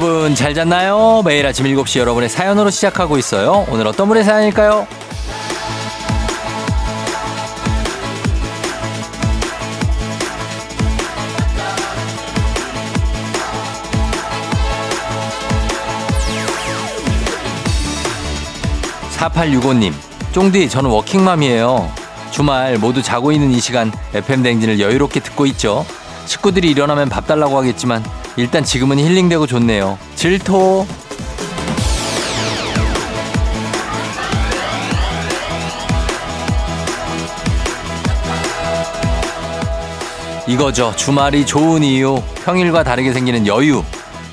여러분 잘 잤나요? 매일 아침 7시 여러분의 사연으로 시작하고 있어요. 오늘 어떤 분의 사연일까요? 4865님, 쫑디, 저는 워킹맘이에요. 주말 모두 자고 있는 이 시간 FM대행진을 여유롭게 듣고 있죠. 식구들이 일어나면 밥 달라고 하겠지만 일단 지금은 힐링되고 좋네요. 질토. 이거죠. 주말이 좋은 이유. 평일과 다르게 생기는 여유.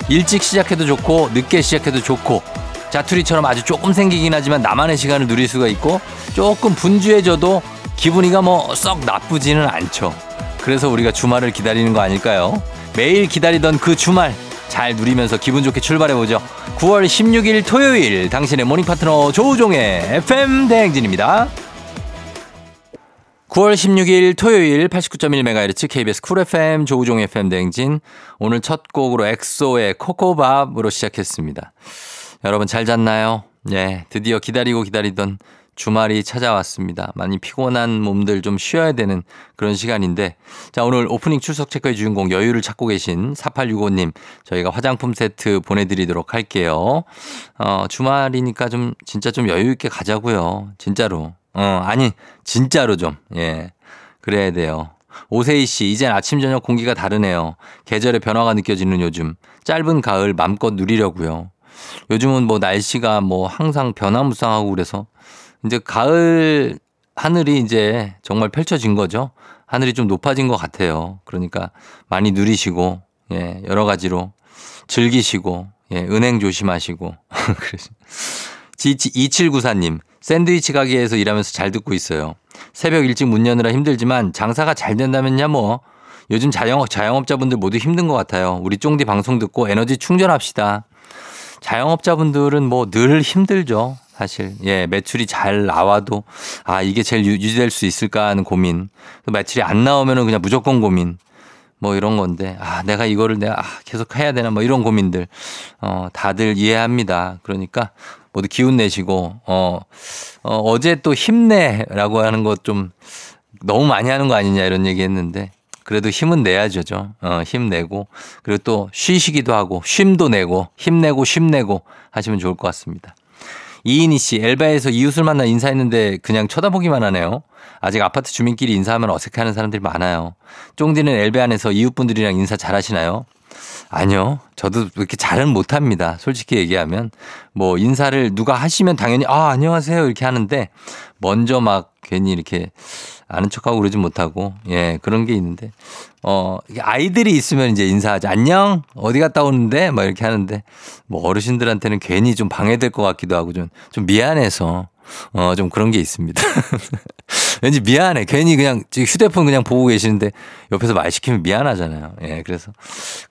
일찍 시작해도 좋고 늦게 시작해도 좋고 자투리처럼 아주 조금 생기긴 하지만 나만의 시간을 누릴 수가 있고 조금 분주해져도 기분이가 뭐 썩 나쁘지는 않죠. 그래서 우리가 주말을 기다리는 거 아닐까요? 매일 기다리던 그 주말 잘 누리면서 기분 좋게 출발해보죠. 9월 16일 토요일 당신의 morning 파트너 조우종의 FM 대행진입니다. 9월 16일 토요일 89.1MHz KBS Cool FM 조우종 FM 대행진 오늘 첫 곡으로 엑소의 코코밥으로 시작했습니다. 여러분 잘 잤나요? 네, 드디어 기다리고 기다리던 주말이 찾아왔습니다. 많이 피곤한 몸들 좀 쉬어야 되는 그런 시간인데 자 오늘 오프닝 출석 체크의 주인공 여유를 찾고 계신 4865님 저희가 화장품 세트 보내드리도록 할게요. 어 주말이니까 좀 진짜 좀 여유 있게 가자고요. 진짜로. 어 아니 진짜로 좀 예. 그래야 돼요. 오세희 씨, 이젠 아침 저녁 공기가 다르네요. 계절의 변화가 느껴지는 요즘 짧은 가을 맘껏 누리려고요. 요즘은 뭐 날씨가 뭐 항상 변화무쌍하고 그래서 이제 가을 하늘이 이제 정말 펼쳐진 거죠. 하늘이 좀 높아진 것 같아요. 그러니까 많이 누리시고, 예, 여러 가지로 즐기시고, 예, 은행 조심하시고. 2794님, 샌드위치 가게에서 일하면서 잘 듣고 있어요. 새벽 일찍 문 여느라 힘들지만 장사가 잘 된다면야 뭐. 요즘 자영업, 자영업자분들 모두 힘든 것 같아요. 우리 쫑디 방송 듣고 에너지 충전합시다. 자영업자분들은 뭐 늘 힘들죠. 사실. 예, 매출이 잘 나와도 아, 이게 제일 유지될 수 있을까 하는 고민. 매출이 안 나오면은 그냥 무조건 고민. 뭐 이런 건데 아, 내가 이거를 내가 아, 계속 해야 되나 뭐 이런 고민들. 어, 다들 이해합니다. 그러니까 모두 기운 내시고 어, 어 어제 또 힘내라고 하는 것 좀 너무 많이 하는 거 아니냐 이런 얘기 했는데 그래도 힘은 내야죠. 어, 힘내고 그리고 또 쉬시기도 하고 쉼도 내고 힘내고 쉼내고 하시면 좋을 것 같습니다. 이인희 씨, 엘바에서 이웃을 만나 인사했는데 그냥 쳐다보기만 하네요. 아직 아파트 주민끼리 인사하면 어색해하는 사람들이 많아요. 쫑디는 엘베 안에서 이웃분들이랑 인사 잘 하시나요? 아니요. 저도 그렇게 잘은 못합니다. 솔직히 얘기하면. 뭐, 인사를 누가 하시면 당연히, 아, 안녕하세요. 이렇게 하는데, 먼저 막 괜히 이렇게 아는 척하고 그러지 못하고, 예, 그런 게 있는데, 어, 아이들이 있으면 이제 인사하지. 안녕? 어디 갔다 오는데? 막 이렇게 하는데, 뭐 어르신들한테는 괜히 좀 방해될 것 같기도 하고 좀, 좀 미안해서, 어, 좀 그런 게 있습니다. 왠지 미안해. 괜히 그냥 휴대폰 그냥 보고 계시는데 옆에서 말 시키면 미안하잖아요. 예, 그래서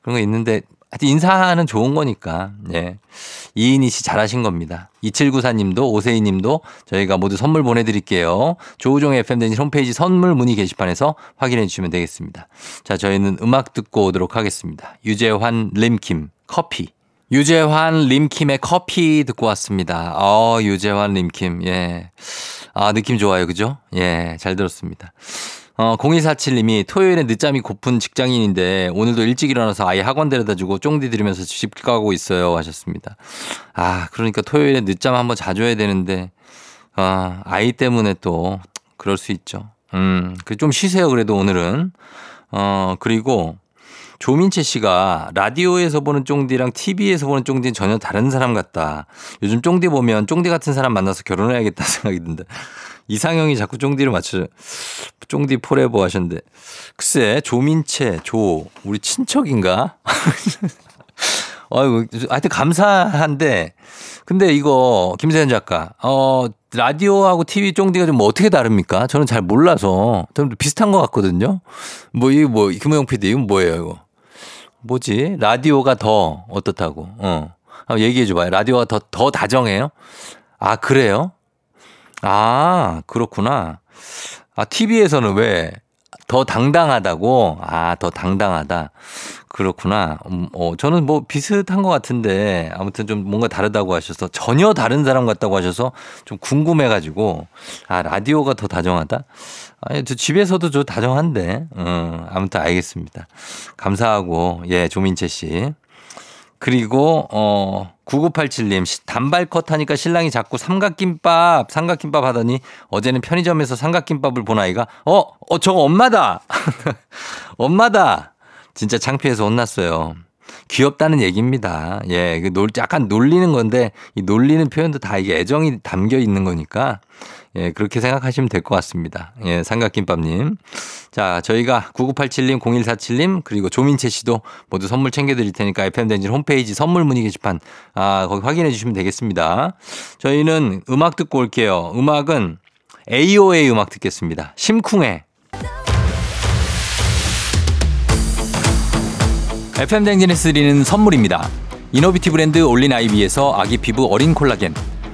그런 거 있는데 하여튼 인사는 좋은 거니까. 예. 이인희 씨 잘하신 겁니다. 2794님도 오세희 님도 저희가 모두 선물 보내드릴게요. 조우종의 FMden지 홈페이지 선물 문의 게시판에서 확인해 주시면 되겠습니다. 자, 저희는 음악 듣고 오도록 하겠습니다. 유재환, 림킴, 커피. 유재환, 림킴의 커피 듣고 왔습니다. 어, 유재환, 림킴. 예. 아, 느낌 좋아요. 그죠? 예, 잘 들었습니다. 어, 0247님이 토요일에 늦잠이 고픈 직장인인데 오늘도 일찍 일어나서 아이 학원 데려다 주고 쫑디 들으면서 집 가고 있어요 하셨습니다. 아, 그러니까 토요일에 늦잠 한번 자줘야 되는데, 아, 아이 때문에 또 그럴 수 있죠. 음, 그 좀 쉬세요. 그래도 오늘은. 어, 그리고 조민채 씨가 라디오에서 보는 쫑디랑 TV에서 보는 쫑디는 전혀 다른 사람 같다. 요즘 쫑디 보면 쫑디 같은 사람 만나서 결혼해야겠다 생각이 든다. 이상형이 자꾸 쫑디를 맞춰 쫑디 forever 하셨는데 글쎄 조민채 조 우리 친척인가? 아이고 하여튼 감사한데 근데 이거 김세현 작가 어 라디오하고 TV 쫑디가 좀 뭐 어떻게 다릅니까? 저는 잘 몰라서 좀 비슷한 것 같거든요. 뭐 이거 뭐 김호영 PD 이건 뭐예요 이거? 뭐지? 라디오가 더 어떻다고? 어. 한번 얘기해 줘봐요. 라디오가 더, 더 다정해요? 아, 그래요? 아, 그렇구나. 아, TV에서는 왜 더 당당하다고? 아, 더 당당하다. 그렇구나. 음, 어, 저는 뭐 비슷한 것 같은데 아무튼 좀 뭔가 다르다고 하셔서 전혀 다른 사람 같다고 하셔서 좀 궁금해가지고 아, 라디오가 더 다정하다? 아니, 저 집에서도 저 다정한데. 음, 아무튼 알겠습니다. 감사하고, 예, 조민채 씨. 그리고 어 9987님 단발컷 하니까 신랑이 자꾸 삼각김밥 삼각김밥 하더니 어제는 편의점에서 삼각김밥을 본 아이가 어, 어 저거 엄마다. 엄마다. 진짜 창피해서 혼났어요. 귀엽다는 얘기입니다. 예, 그 놀, 약간 놀리는 건데, 이 놀리는 표현도 다 이게 애정이 담겨 있는 거니까, 예, 그렇게 생각하시면 될 것 같습니다. 예, 삼각김밥님. 자, 저희가 9987님, 0147님, 그리고 조민채 씨도 모두 선물 챙겨드릴 테니까 FMden진 홈페이지 선물 문의 게시판, 아, 거기 확인해 주시면 되겠습니다. 저희는 음악 듣고 올게요. 음악은 AOA 음악 듣겠습니다. 심쿵해. FM대행진에서 드리는 선물입니다. 이노비티 브랜드 올린 아이비에서 아기 피부 어린 콜라겐.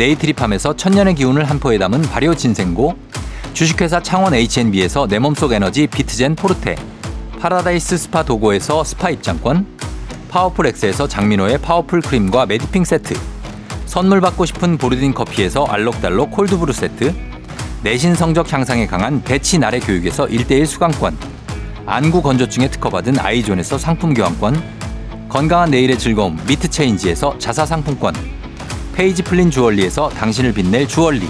네이트리팜에서 천년의 기운을 한 포에 담은 발효 진생고, 주식회사 창원 H&B에서 내 몸속 에너지 비트젠 포르테, 파라다이스 스파 도고에서 스파 입장권, 파워풀 엑스에서 장민호의 파워풀 크림과 매디핑 세트, 선물 받고 싶은 보르딘 커피에서 알록달록 콜드브루 세트, 내신 성적 향상에 강한 배치 나래 교육에서 1대1 수강권, 안구 건조증에 특허받은 아이존에서 상품 교환권, 건강한 내일의 즐거움 미트체인지에서 자사 상품권, 페이지 플린 주얼리에서 당신을 빛낼 주얼리.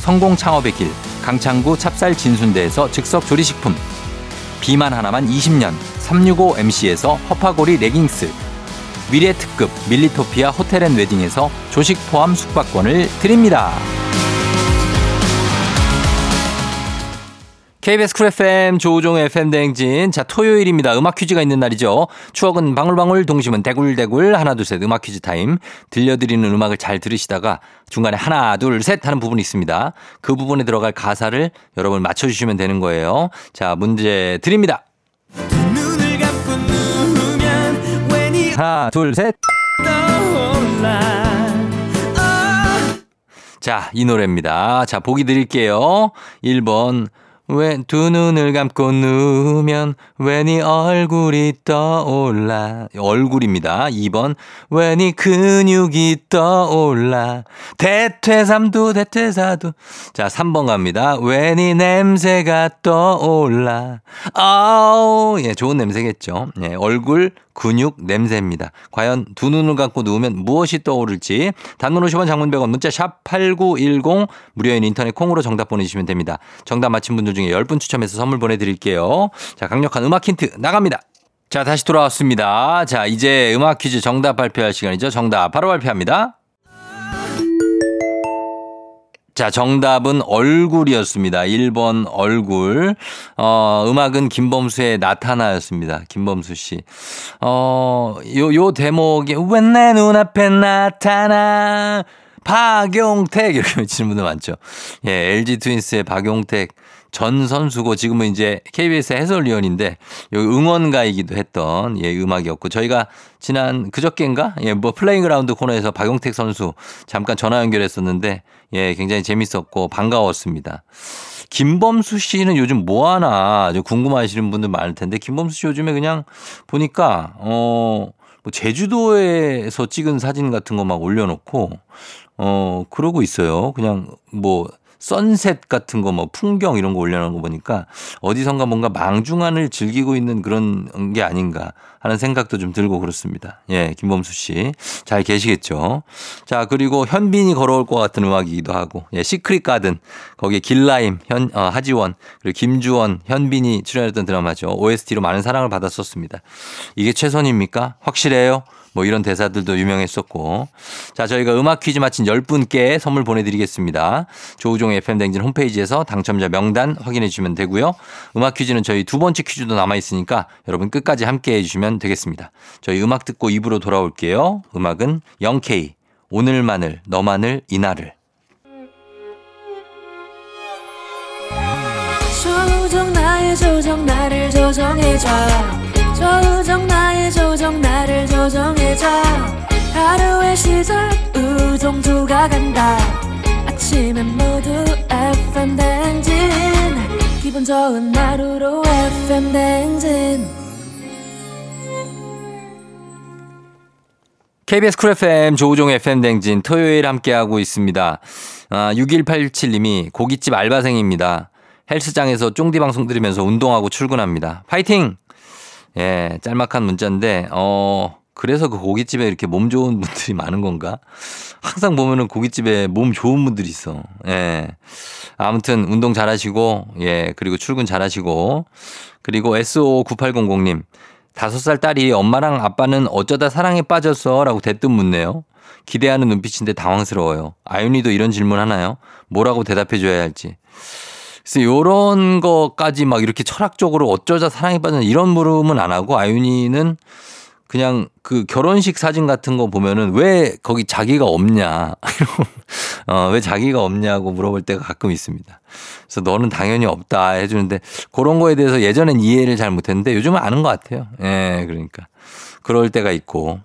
성공 창업의 길 강창구 찹쌀 진순대에서 즉석 조리식품. 비만 하나만 20년 365MC에서 허파고리 레깅스. 미래 특급 밀리토피아 호텔 앤 웨딩에서 조식 포함 숙박권을 드립니다. KBS 쿨 FM 조우종의 FM 대행진. 자, 토요일입니다. 음악 퀴즈가 있는 날이죠. 추억은 방울방울, 동심은 대굴대굴. 하나, 둘, 셋. 음악 퀴즈 타임. 들려드리는 음악을 잘 들으시다가 중간에 하나, 둘, 셋 하는 부분이 있습니다. 그 부분에 들어갈 가사를 여러분 맞춰주시면 되는 거예요. 자, 문제 드립니다. 하나, 둘, 셋. 자, 이 노래입니다. 자, 보기 드릴게요. 1번. 왜 두 눈을 감고 누우면 왜네 얼굴이 떠올라 얼굴입니다. 2번 왜네 근육이 떠올라 대퇴삼두 대퇴사두 자 3번 갑니다. 왜네 냄새가 떠올라 아우 예 좋은 냄새겠죠. 예 얼굴 근육 냄새입니다. 과연 두 눈을 감고 누우면 무엇이 떠오를지 단문 50원 장문 100원 문자 샵 8910 무료인 인터넷 콩으로 정답 보내주시면 됩니다. 정답 맞힌 분들 중에 10분 추첨해서 선물 보내드릴게요. 자 강력한 음악 힌트 나갑니다. 자 다시 돌아왔습니다. 자 이제 음악 퀴즈 정답 발표할 시간이죠. 정답 바로 발표합니다. 자, 정답은 얼굴이었습니다. 1번 얼굴. 어, 음악은 김범수의 나타나였습니다. 김범수 씨. 어, 요, 요 대목이 왜 내 눈앞에 나타나 박용택 이렇게 외치는 분들 많죠. 예, LG 트윈스의 박용택 전 선수고 지금은 이제 KBS 해설위원인데 여기 응원가이기도 했던 예, 음악이었고 저희가 지난 그저께인가 예, 뭐 playing ground 코너에서 박용택 선수 잠깐 전화 연결했었는데 예, 굉장히 재밌었고 반가웠습니다. 김범수 씨는 요즘 뭐 하나 궁금하시는 분들 많을 텐데 김범수 씨 요즘에 그냥 보니까 어, 뭐 제주도에서 찍은 사진 같은 거 막 올려놓고 어, 그러고 있어요. 그냥 뭐 선셋 같은 거 뭐 풍경 이런 거 올려놓은 거 보니까 어디선가 뭔가 망중한을 즐기고 있는 그런 게 아닌가 하는 생각도 좀 들고 그렇습니다. 예, 김범수 씨. 잘 계시겠죠? 자, 그리고 현빈이 걸어올 것 같은 음악이기도 하고, 예, 시크릿 가든. 거기에 길라임, 현, 어, 하지원, 그리고 김주원, 현빈이 출연했던 드라마죠. OST로 많은 사랑을 받았었습니다. 이게 최선입니까? 확실해요? 뭐 이런 대사들도 유명했었고. 자, 저희가 음악 퀴즈 마친 10분께 선물 보내드리겠습니다. 조우종 FM댕진 홈페이지에서 당첨자 명단 확인해 주시면 되고요. 음악 퀴즈는 저희 두 번째 퀴즈도 남아있으니까 여러분 끝까지 함께 해주시면 되겠습니다. 저희 음악 듣고 입으로 돌아올게요. 음악은 0K, 오늘만을, 너만을, 이날을. 조정 나의 조정 나를 조정해줘 조정 나의 조정 나를 조정해줘 하루의 시절 우정조가 간다 아침엔 모두 FM 댕진 기분 좋은 하루로 FM 댕진 KBS 쿨 FM 조우종 FM 댕진 토요일 함께하고 있습니다. 아, 6187님이 고깃집 알바생입니다. 헬스장에서 쫑디 방송 들으면서 운동하고 출근합니다. 파이팅! 예, 짤막한 문자인데, 어, 그래서 그 고깃집에 이렇게 몸 좋은 분들이 많은 건가? 항상 보면은 고깃집에 몸 좋은 분들이 있어. 예. 아무튼 운동 잘 하시고, 예, 그리고 출근 잘 하시고, 그리고 SO9800님, 다섯 살 딸이 엄마랑 아빠는 어쩌다 사랑에 빠졌어? 라고 대뜸 묻네요. 기대하는 눈빛인데 당황스러워요. 아윤이도 이런 질문 하나요? 뭐라고 대답해 줘야 할지. 그래서 요런 거까지 막 이렇게 철학적으로 어쩌자 사랑에 빠졌나 이런 물음은 안 하고 아윤이는 그냥 그 결혼식 사진 같은 거 보면은 왜 거기 자기가 없냐. 어, 왜 자기가 없냐고 물어볼 때가 가끔 있습니다. 그래서 너는 당연히 없다 해주는데 그런 거에 대해서 예전엔 이해를 잘 못했는데 요즘은 아는 것 같아요. 예, 그러니까. 그럴 때가 있고.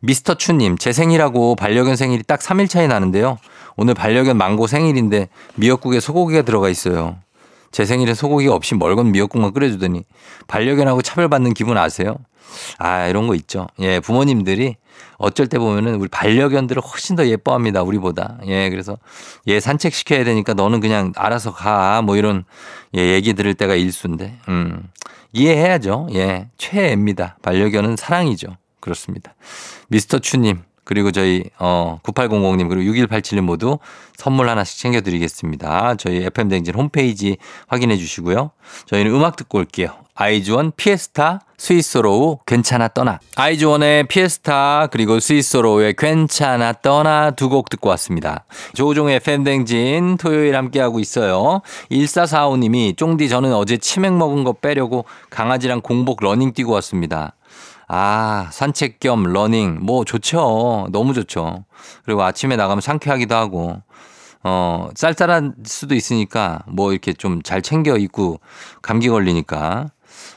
미스터 추님, 제 생일하고 반려견 생일이 딱 3일 차이 나는데요. 오늘 반려견 망고 생일인데 미역국에 소고기가 들어가 있어요. 제 생일에 소고기 없이 멀건 미역국만 끓여주더니 반려견하고 차별받는 기분 아세요? 아, 이런 거 있죠. 예, 부모님들이 어쩔 때 보면은 우리 반려견들을 훨씬 더 예뻐합니다. 우리보다. 예, 그래서 얘 산책시켜야 되니까 너는 그냥 알아서 가. 뭐 이런 예, 얘기 들을 때가 일수인데. 음. 이해해야죠. 예. 최애입니다. 반려견은 사랑이죠. 그렇습니다. 미스터 추님. 그리고 저희 어 9800님 그리고 6187님 모두 선물 하나씩 챙겨 드리겠습니다. 저희 FM 대행진 홈페이지 확인해 주시고요. 저희는 음악 듣고 올게요. 아이즈원 피에스타 스윗소로우 괜찮아 떠나 아이즈원의 피에스타 그리고 스윗소로우의 괜찮아 떠나 두 곡 듣고 왔습니다. 조우종의 FM대행진 토요일 함께하고 있어요. 1445님이 쫑디 저는 어제 치맥 먹은 거 빼려고 강아지랑 공복 러닝 뛰고 왔습니다. 아, 산책 겸 러닝. 뭐 좋죠. 너무 좋죠. 그리고 아침에 나가면 상쾌하기도 하고. 어, 쌀쌀할 수도 있으니까 뭐 이렇게 좀 잘 챙겨 입고 감기 걸리니까.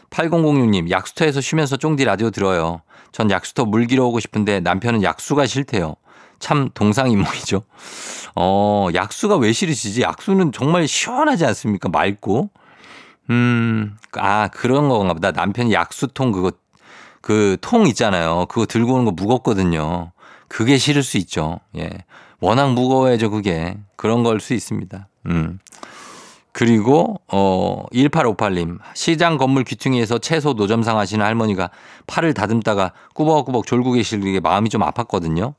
8006님, 약수터에서 쉬면서 쫑디 라디오 들어요. 전 약수터 물 기러 오고 싶은데 남편은 약수가 싫대요. 참 동상이몽이죠. 어, 약수가 왜 싫으시지? 약수는 정말 시원하지 않습니까? 맑고. 음, 아, 그런 건가 보다. 남편이 약수통 그거 그 통 있잖아요. 그거 들고 오는 거 무겁거든요. 그게 싫을 수 있죠. 예. 워낙 무거워야죠, 그게. 그런 걸 수 있습니다. 음. 그리고 어 1858님 시장 건물 귀퉁이에서 채소 노점상 하시는 할머니가 팔을 다듬다가 꾸벅꾸벅 졸고 계시게 마음이 좀 아팠거든요.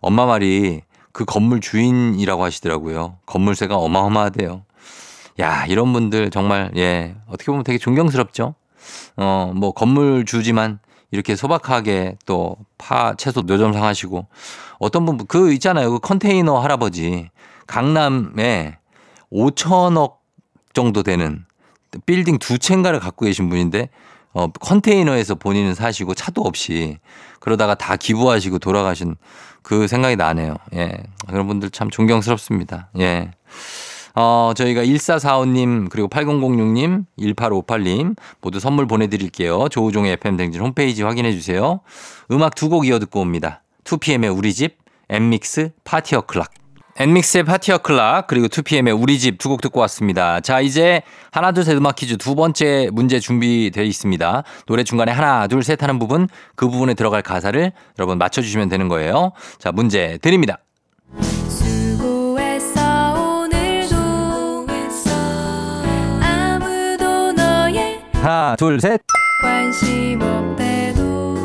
엄마 말이 그 건물 주인이라고 하시더라고요. 건물세가 어마어마하대요. 야, 이런 분들 정말 예, 어떻게 보면 되게 존경스럽죠. 어, 뭐 건물 주지만 이렇게 소박하게 또 파 채소 노점상 하시고 어떤 분 그 있잖아요. 그 컨테이너 할아버지 강남에 5천억 정도 되는 빌딩 두 채인가를 갖고 계신 분인데 어 컨테이너에서 본인은 사시고 차도 없이 그러다가 다 기부하시고 돌아가신 그 생각이 나네요. 예. 그런 분들 참 존경스럽습니다. 예. 어, 저희가 1445님, 그리고 8006님, 1858님 모두 선물 보내드릴게요. 조우종의 FM대행진 홈페이지 확인해 주세요. 음악 두 곡 이어 듣고 옵니다. 2PM의 우리 집, 엔믹스, Party O'Clock. 엔믹스의 Party O'Clock 그리고 2PM의 우리 집 두 곡 듣고 왔습니다. 자 이제 하나 둘 셋 음악 퀴즈 두 번째 문제 준비되어 있습니다. 노래 중간에 하나 둘 셋 하는 부분 그 부분에 들어갈 가사를 여러분 맞춰주시면 되는 거예요. 자 문제 드립니다. 하나, 둘, 셋. 관심 없대도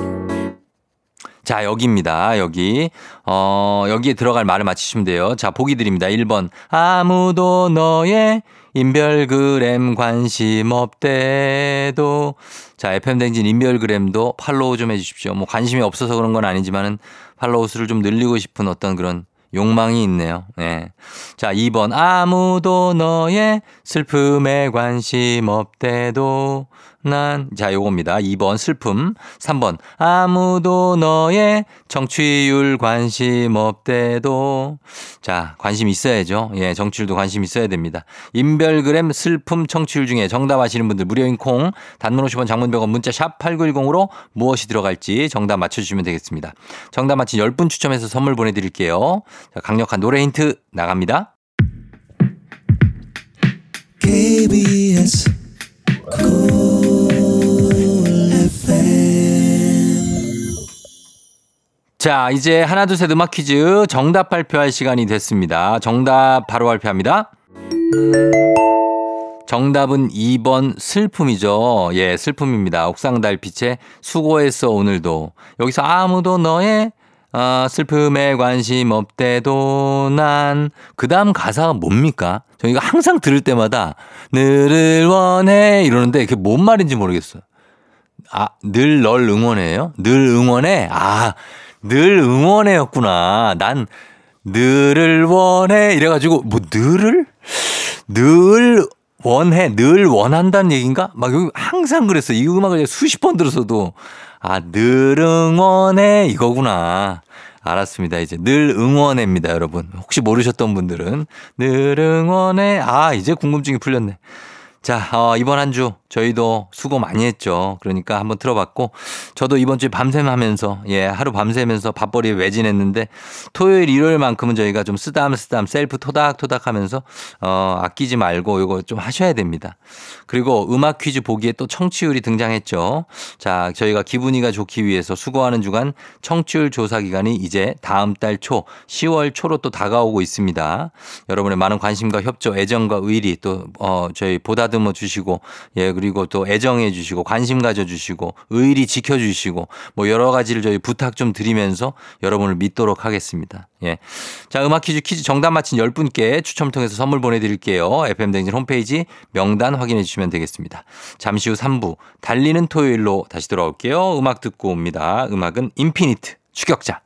자, 여기입니다. 여기. 어, 여기에 들어갈 말을 맞히시면 돼요. 자, 보기 드립니다. 1번. 아무도 너의 인별그램 관심 없대도. 자, FM댕진 인별그램도 팔로우 좀 해주십시오. 뭐 관심이 없어서 그런 건 아니지만은 팔로우 수를 좀 늘리고 싶은 어떤 그런 욕망이 있네요. 네. 자, 2번. 아무도 너의 슬픔에 관심 없대도 난, 자, 요겁니다. 2번 슬픔. 3번. 아무도 너의 정취율 관심 없대도. 자, 관심 있어야죠. 예, 정치율도 관심 있어야 됩니다. 인별그램 슬픔 청취율 중에 정답 아시는 분들 무료인 콩, 단문 50원 장문 100원 문자 샵 8910으로 무엇이 들어갈지 정답 맞춰주시면 되겠습니다. 정답 맞힌 10분 추첨해서 선물 보내드릴게요. 자, 강력한 노래 힌트 나갑니다. KBS 자, 이제 하나, 둘, 셋 음악 퀴즈 정답 발표할 시간이 됐습니다. 정답 바로 발표합니다. 정답은 2번 슬픔이죠. 예, 슬픔입니다. 옥상 달빛에 수고했어 오늘도. 여기서 아무도 너의 어, 슬픔에 관심 없대도 난. 그 다음 가사가 뭡니까? 저희가 항상 들을 때마다 늘을 원해 이러는데 그게 뭔 말인지 모르겠어요. 아, 늘 널 응원해요? 늘 응원해? 아, 늘 응원해였구나. 난 늘을 원해. 이래가지고, 뭐, 늘을? 늘 원해. 늘 원한다는 얘기인가? 막 여기 항상 그랬어. 이 음악을 수십 번 들었어도, 아, 늘 응원해. 이거구나. 알았습니다. 이제 늘 응원해입니다, 여러분. 혹시 모르셨던 분들은 늘 응원해. 아, 이제 궁금증이 풀렸네. 자, 어, 이번 한 주 저희도 수고 많이 했죠. 그러니까 한번 들어봤고 저도 이번 주에 밤샘 하면서 예, 하루 밤새면서 밥벌이에 외진했는데 토요일 일요일만큼은 저희가 좀 쓰담 쓰담 셀프 토닥토닥 하면서 어, 아끼지 말고 이거 좀 하셔야 됩니다. 그리고 음악 퀴즈 보기에 또 청취율이 등장했죠. 자, 저희가 기분이가 좋기 위해서 수고하는 주간 청취율 조사 기간이 이제 다음 달 초 10월 초로 또 다가오고 있습니다. 여러분의 많은 관심과 협조, 애정과 의리 또 어, 저희 보다 듬어 주시고 예, 그리고 또 애정해 주시고 관심 가져 주시고 의리 지켜 주시고 뭐 여러 가지를 저희 부탁 좀 드리면서 여러분을 믿도록 하겠습니다. 예. 자, 음악 퀴즈 퀴즈 정답 맞힌 10분께 추첨 통해서 선물 보내 드릴게요. FM 댕진 홈페이지 명단 확인해 주시면 되겠습니다. 잠시 후 3부 달리는 토요일로 다시 돌아올게요. 음악 듣고 옵니다. 음악은 인피니트 추격자.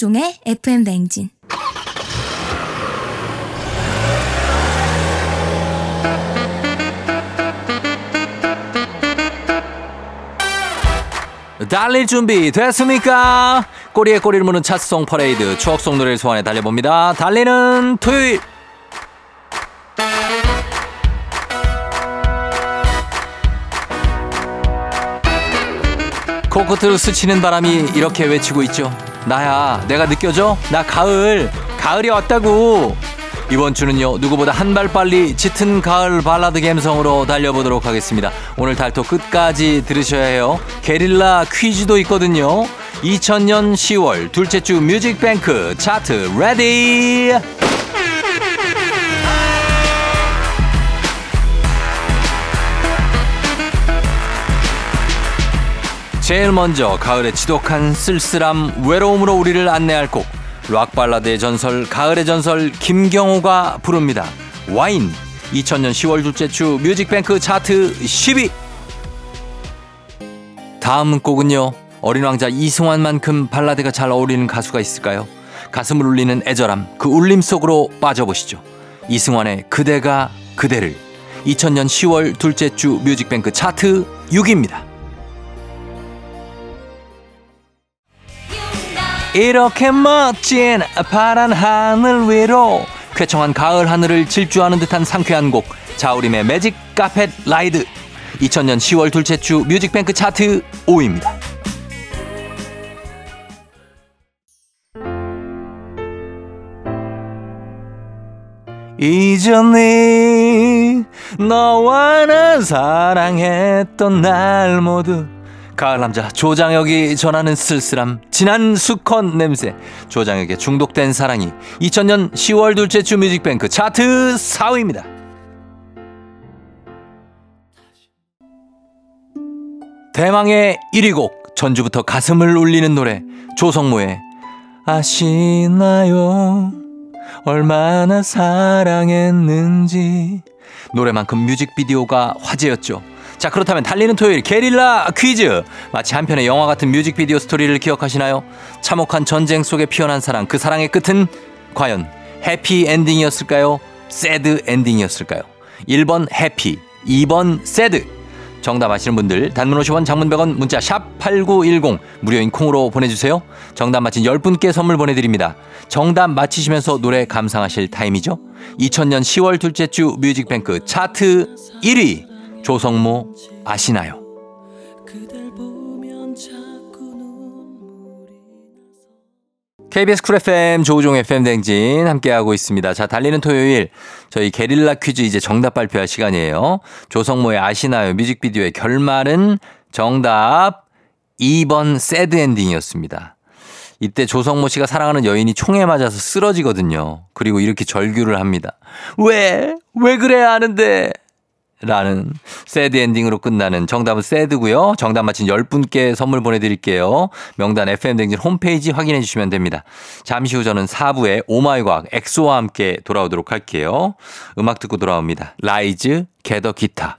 조종의 FM 대행진 달릴 준비 됐습니까? 꼬리에 꼬리를 무는 차송 퍼레이드 추억송 노래를 소환해 달려봅니다. 달리는 토요일. 코끝으로 스치는 바람이 이렇게 외치고 있죠. 나야, 내가 느껴져? 나 가을, 가을이 왔다고. 이번 주는요, 누구보다 한 발 빨리 짙은 가을 발라드 감성으로 달려보도록 하겠습니다. 오늘 달토 끝까지 들으셔야 해요. 게릴라 퀴즈도 있거든요. 2000년 10월 둘째 주 뮤직뱅크 차트 ready! 제일 먼저 가을의 지독한 쓸쓸함 외로움으로 우리를 안내할 곡 락발라드의 전설 가을의 전설 김경호가 부릅니다. 와인 2000년 10월 둘째 주 뮤직뱅크 차트 10위 다음 곡은요 어린 왕자 이승환만큼 발라드가 잘 어울리는 가수가 있을까요? 가슴을 울리는 애절함 그 울림 속으로 빠져보시죠. 이승환의 그대가 그대를 2000년 10월 둘째 주 뮤직뱅크 차트 6위입니다. 이렇게 멋진 파란 하늘 위로 쾌청한 가을 하늘을 질주하는 듯한 상쾌한 곡 자우림의 Magic Carpet Ride 2000년 10월 둘째 주 뮤직뱅크 차트 5위입니다. 이전에 너와 나 사랑했던 날 모두 가을 남자 조장혁이 전하는 쓸쓸함 진한 수컷 냄새 조장혁의 중독된 사랑이 2000년 10월 둘째 주 뮤직뱅크 차트 4위입니다. 대망의 1위 곡 전주부터 가슴을 울리는 노래 조성모의 아시나요 얼마나 사랑했는지 노래만큼 뮤직비디오가 화제였죠. 자 그렇다면 달리는 토요일 게릴라 퀴즈 마치 한편의 영화 같은 뮤직비디오 스토리를 기억하시나요? 참혹한 전쟁 속에 피어난 사랑 그 사랑의 끝은 과연 해피 엔딩이었을까요? 새드 엔딩이었을까요? 1번 해피 2번 새드 정답 아시는 분들 단문 50원 장문 100원 문자 샵8910 무료인 콩으로 보내주세요. 정답 맞힌 10분께 선물 보내드립니다. 정답 맞히시면서 노래 감상하실 타임이죠. 2000년 10월 둘째 주 뮤직뱅크 차트 1위 조성모 아시나요? KBS 쿨 FM 조우종 FM 댕진 함께하고 있습니다. 자, 달리는 토요일 저희 게릴라 퀴즈 이제 정답 발표할 시간이에요. 조성모의 아시나요 뮤직비디오의 결말은 정답 2번 sad ending이었습니다. 이때 조성모 씨가 사랑하는 여인이 총에 맞아서 쓰러지거든요. 그리고 이렇게 절규를 합니다. 왜? 왜 그래야 하는데? 라는 sad ending으로 끝나는 정답은 sad고요. 정답 맞힌 10분께 선물 보내드릴게요. 명단 FM댕진 홈페이지 확인해 주시면 됩니다. 잠시 후 저는 4부에 오마이 과학 엑소와 함께 돌아오도록 할게요. 음악 듣고 돌아옵니다. 라이즈 Get A Guitar.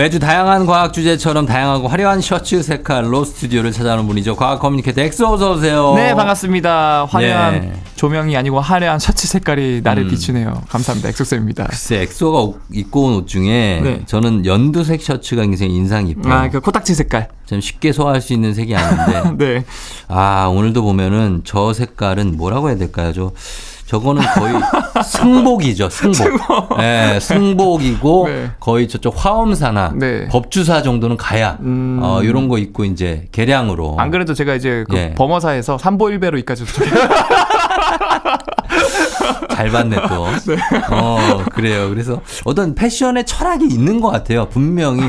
매주 다양한 과학 주제처럼 다양하고 화려한 셔츠 색깔로 스튜디오를 찾아오는 분이죠. 과학 communicator 엑소 어서 오세요. 네, 반갑습니다. 화려한 네. 조명이 아니고 화려한 셔츠 색깔이 나를 음. 비추네요. 감사합니다. 엑소쌤입니다. 글쎄 엑소가 옷- 입고 온 옷 중에 네. 저는 연두색 셔츠가 굉장히 인상 깊어요. 아, 그 코딱지 색깔. 좀 쉽게 소화할 수 있는 색이 아닌데 네. 아, 오늘도 보면은 저 색깔은 뭐라고 해야 될까요? 저, 저거는 거의 승복이죠, 승복. 네, 승복이고 네. 거의 저쪽 화엄사나 네. 법주사 정도는 가야, 음. 어, 요런 거 입고 이제 개량으로. 안 그래도 제가 이제 그 예. 범어사에서 삼보일배로 이까지 잘 봤네 또. 어, 그래요. 그래서 어떤 패션의 철학이 있는 것 같아요. 분명히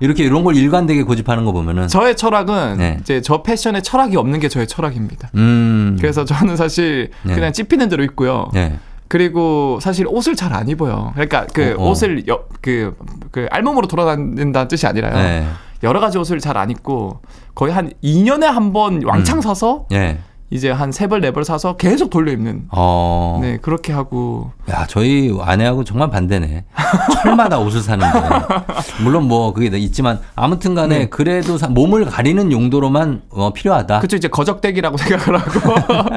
이렇게 이런 걸 일관되게 고집하는 거 보면은. 저의 철학은 네. 이제 저 패션에 철학이 없는 게 저의 철학입니다. 음. 그래서 저는 사실 네. 그냥 찝히는 대로 입고요. 네. 그리고 사실 옷을 잘 안 입어요. 그러니까 그 어, 어. 옷을 여, 그, 그 알몸으로 돌아다닌다는 뜻이 아니라요. 네. 여러 가지 옷을 잘 안 입고 거의 한 2년에 한 번 왕창 음. 사서 네. 이제 한 세 벌 네 벌 사서 계속 돌려 입는. 어. 네, 그렇게 하고 야, 저희 아내하고 정말 반대네. 철마다 옷을 사는데. 물론 뭐 그게 있지만 아무튼 간에 네. 그래도 사- 몸을 가리는 용도로만 어, 필요하다. 그쵸 이제 거적대기라고 생각을 하고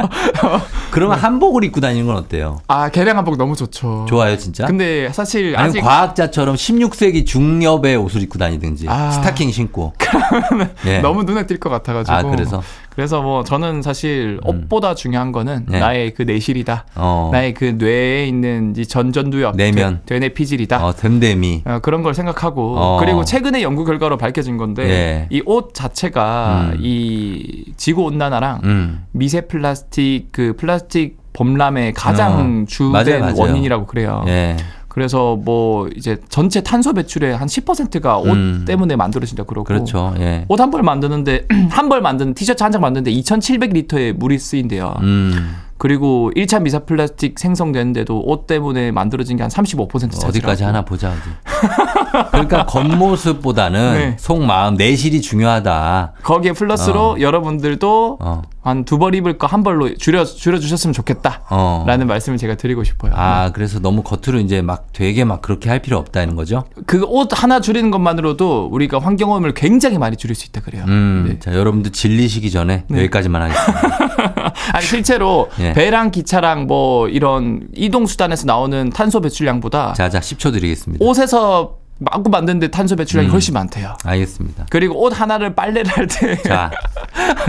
그러면 한복을 입고 다니는 건 어때요? 아 개량 한복 너무 좋죠. 좋아요, 진짜? 근데 사실 아니면 아직 과학자처럼 16세기 중엽의 옷을 입고 다니든지 아. 스타킹 신고. 예. 너무 눈에 띌 것 같아 가지고. 아, 그래서 그래서 뭐 저는 사실 옷보다 중요한 거는 네. 나의 그 내실이다. 어. 나의 그 뇌에 있는 이 전전두엽, 내면. 되, 뇌 피질이다. 어, 됨됨이. 어, 그런 걸 생각하고 어. 그리고 최근에 연구 결과로 밝혀진 건데 예. 이 옷 자체가 음. 이 지구 온난화랑 음. 미세 플라스틱 그 플라스틱 범람의 가장 어. 주된 맞아요, 맞아요. 원인이라고 그래요. 예. 그래서 뭐 이제 전체 탄소 배출의 한 10%가 옷 음. 때문에 만들어진다 그러고 그렇죠. 예. 옷 한 벌 만드는데 한 벌 만드는 티셔츠 한 장 만드는데 2,700리터의 물이 쓰인대요. 음. 그리고 1차 미세 플라스틱 생성되는데도 옷 때문에 만들어진 게 한 35% 차지라고. 어디까지 하나 보자 어디. 그러니까 겉모습보다는 네. 속마음 내실이 중요하다. 거기에 플러스로 여러분들도 어. 한두 벌 입을 거 한 벌로 줄여 줄여 주셨으면 좋겠다. 어. 라는 말씀을 제가 드리고 싶어요. 아, 그래서 너무 겉으로 이제 막 되게 막 그렇게 할 필요 없다는 거죠? 그 옷 하나 줄이는 것만으로도 우리가 환경오염을 굉장히 많이 줄일 수 있다 그래요. 음. 네. 자, 여러분들 질리시기 전에 네. 여기까지만 하겠습니다. 아니 실제로 예. 배랑 기차랑 뭐 이런 이동 수단에서 나오는 탄소 배출량보다 자, 자, 10초 드리겠습니다. 옷에서 마구 만드는데 탄소 배출량이 음. 훨씬 많대요. 알겠습니다. 그리고 옷 하나를 빨래를 할 때 자,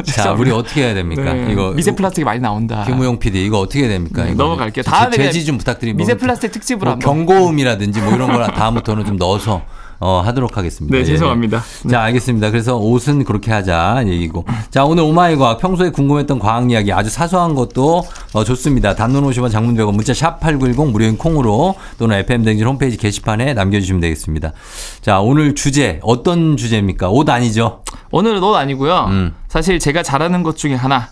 자, 우리 어떻게 해야 됩니까? 네. 이거 미세 플라스틱이 많이 나온다. 김우용 PD 이거 어떻게 해야 됩니까? 네, 넘어갈게요. 제- 다음에 제지 좀 부탁드립니다. 미세 플라스틱 특집으로 뭐 한번. 경고음이라든지 뭐 이런 거나 다음부터는 좀 넣어서 어, 하도록 하겠습니다. 네, 예. 죄송합니다. 자, 알겠습니다. 그래서 옷은 그렇게 하자 얘기고. 자, 오늘 오마이 과학 평소에 궁금했던 과학 이야기 아주 사소한 것도 어, 좋습니다. 단문 50원 장문 100원 문자 샵 8910 무료인 콩으로 또는 FM 댕진 홈페이지 게시판에 남겨 주시면 되겠습니다. 자, 오늘 주제 어떤 주제입니까? 옷 아니죠? 오늘은 옷 아니고요. 음. 사실 제가 잘하는 것 중에 하나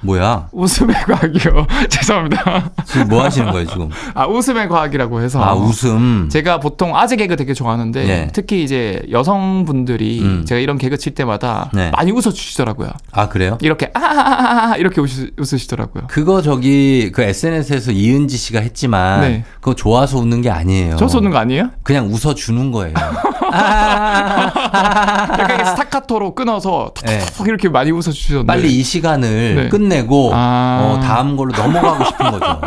뭐 야? 웃음의 과학이요. 죄송합니다. 지금 뭐 하시는 거예요, 지금? 아 웃음의 과학이라고 해서 아, 웃음. 제가 보통 아재 개그 되게 좋아하는데 네. 특히 이제 여성분들이 음. 제가 이런 개그 칠 때마다 네. 많이 웃어 주시더라고요. 아, 그래요? 이렇게 아하하하 이렇게 웃으, 웃으 시더라고요. 그거 저기 그 SNS에서 이은지 씨가 했지만 네. 그거 좋아서 웃는 게 아니에요. 저 쏘는 거 아니에요? 그냥 웃어 주는 거예요. 약간 스타카토로 끊어서 네. 톡톡 이렇게 많이 웃어주시던데 빨리 이 시간을 네. 끝내고 아. 어, 다음 걸로 넘어가고 싶은 거죠.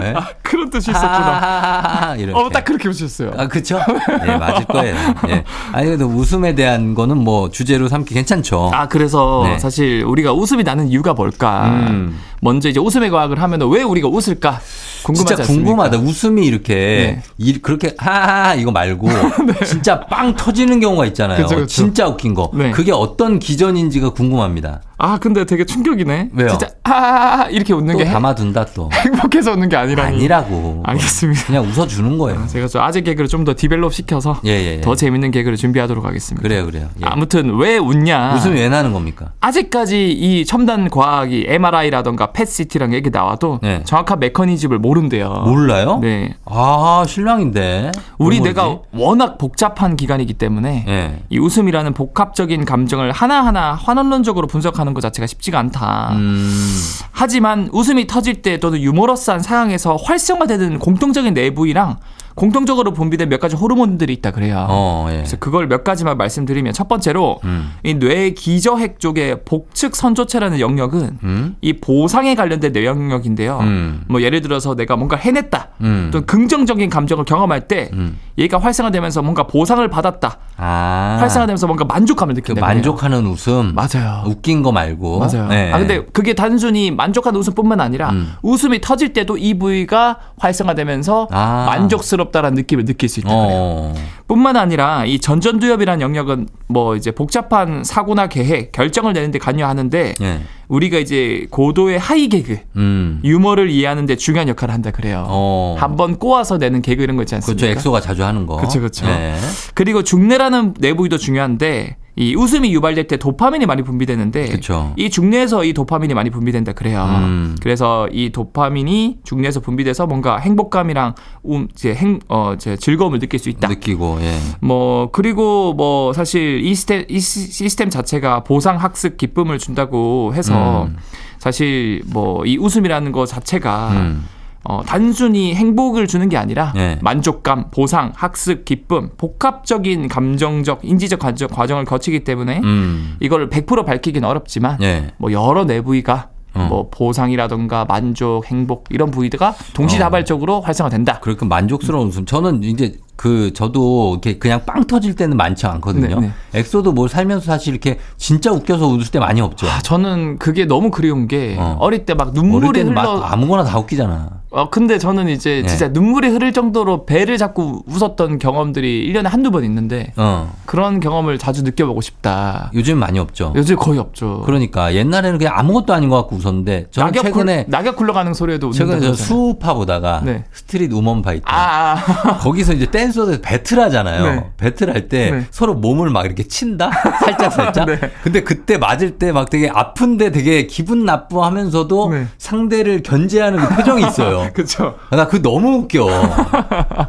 네? 그런 뜻이 있었구나. 하하하하 이렇게. 어, 딱 그렇게 웃으셨어요. 아, 그쵸? 네, 맞을 거예요. 예. 아니, 그래도 웃음에 대한 거는 뭐 주제로 삼기 괜찮죠. 아 그래서 네. 사실 우리가 웃음이 나는 이유가 뭘까? 음. 먼저 이제 웃음의 과학을 하면 왜 우리가 웃을까? 궁금하지 진짜 않습니까? 궁금하다. 웃음이 이렇게 네. 이- 그렇게 하하 이거 말고 진짜 빵 터지는 경우가 있잖아요. 그쵸, 그쵸. 진짜 웃긴 거. 네. 그게 어떤 기전인지가 궁금합니다. 아 근데 되게 충격이네. 왜요? 진짜 아 이렇게 웃는 또게 행- 담아둔다 또. 행복해서 웃는 게 아니라니. 아니라고. 알겠습니다. 그냥 웃어주는 거예요. 제가 저 아재 개그를 좀 더 develop 시켜서 예, 예, 예. 더 재밌는 개그를 준비하도록 하겠습니다. 그래요, 그래요. 예. 아무튼 왜 웃냐? 웃음이 왜 나는 겁니까? 아직까지 이 첨단 과학이 MRI라던가 PET CT랑 얘기 나와도 네. 정확한 메커니즘을 모른대요. 몰라요? 네. 아, 실망인데. 우리 왜 내가? 워낙 복잡한 기관이기 때문에 예. 이 웃음이라는 복합적인 감정을 하나하나 환원론적으로 분석하는 것 자체가 쉽지가 않다. 음. 하지만 웃음이 터질 때 또는 유머러스한 상황에서 활성화되는 공통적인 내부위랑 공통적으로 분비된 몇 가지 호르몬들이 있다 그래요. 어, 예. 그래서 그걸 몇 가지만 말씀드리면 첫 번째로 음. 이뇌 기저핵 쪽의 복측 선조체라는 영역은 음? 이 보상에 관련된 뇌 영역인데요. 음. 뭐 예를 들어서 내가 뭔가 해냈다. 음. 또 긍정적인 감정을 경험할 때 음. 얘가 활성화되면서 뭔가 보상을 받았다. 아. 활성화되면서 뭔가 만족감을 그 느낀다. 만족하는 웃음. 맞아요. 웃긴 거 말고. 맞아요. 네. 아 근데 그게 단순히 만족하는 웃음뿐만 아니라 음. 웃음이 터질 때도 이 부위가 활성화되면서 아. 만족스럽다라는 느낌을 느낄 수 있다 그래요. 어. 뿐만 아니라 이 전전두엽이라는 영역은 뭐 이제 복잡한 사고나 계획, 결정을 내는데 관여하는데 예. 우리가 이제 고도의 high 개그, 음. 유머를 이해하는데 중요한 역할을 한다 그래요. 어. 한번 꼬아서 내는 개그 이런 거 있지 않습니까? 그렇죠. 엑소가 자주 하는 거. 그쵸, 그쵸. 네. 그리고 중뇌라는 뇌 부위도 중요한데 이 웃음이 유발될 때 도파민이 많이 분비되는데 그쵸. 이 중뇌에서 이 도파민이 많이 분비된다 그래요. 음. 그래서 이 도파민이 중뇌에서 분비돼서 뭔가 행복감이랑 음, 이제 행, 어, 이제 즐거움을 느낄 수 있다. 느끼고, 예. 뭐 그리고 뭐 사실 이 시스템, 이 시- 시스템 자체가 보상 학습 기쁨을 준다고 해서 음. 사실 뭐 이 웃음이라는 거 자체가 음. 어, 단순히 행복을 주는 게 아니라 네. 만족감, 보상, 학습, 기쁨, 복합적인 감정적, 인지적 과정, 과정을 거치기 때문에 음. 이걸 100% 밝히기는 어렵지만 예. 뭐 여러 내부위가 어. 뭐 보상이라던가 만족, 행복 이런 부위가 동시다발적으로 활성화된다. 그렇게 만족스러운 웃음. 저는 이제 그 저도 이렇게 그냥 빵 터질 때는 많지 않거든요. 네, 엑소도 뭘 살면서 사실 이렇게 진짜 웃겨서 웃을 때 많이 없죠. 아, 저는 그게 너무 그리운 게 어. 어. 릴때 막 눈물이 흘러 막 아무거나 다 웃기잖아. 어, 근데 저는 이제 네. 진짜 눈물이 흐를 정도로 배를 잡고 웃었던 경험들이 1년에 한두 번 있는데 어. 그런 경험을 자주 느껴보고 싶다. 요즘 많이 없죠. 요즘 거의 없죠. 그러니까 옛날에는 그냥 아무것도 아닌 것 같고 웃었는데 저는 낙엽 최근에 굴, 낙엽 굴러가는 소리에도 최근에 저. 스우파 보다가 네. 스트릿 우먼 파이터 아, 아. 거기서 이제 댄서들 battle하잖아요. 네. battle할 때 네. 서로 몸을 막 이렇게 친다 살짝 살짝. 네. 근데 그때 맞을 때 막 되게 아픈데 되게 기분 나쁘하면서도 네. 상대를 견제하는 그 표정이 있어요. 그쵸. 나 그거 너무 웃겨.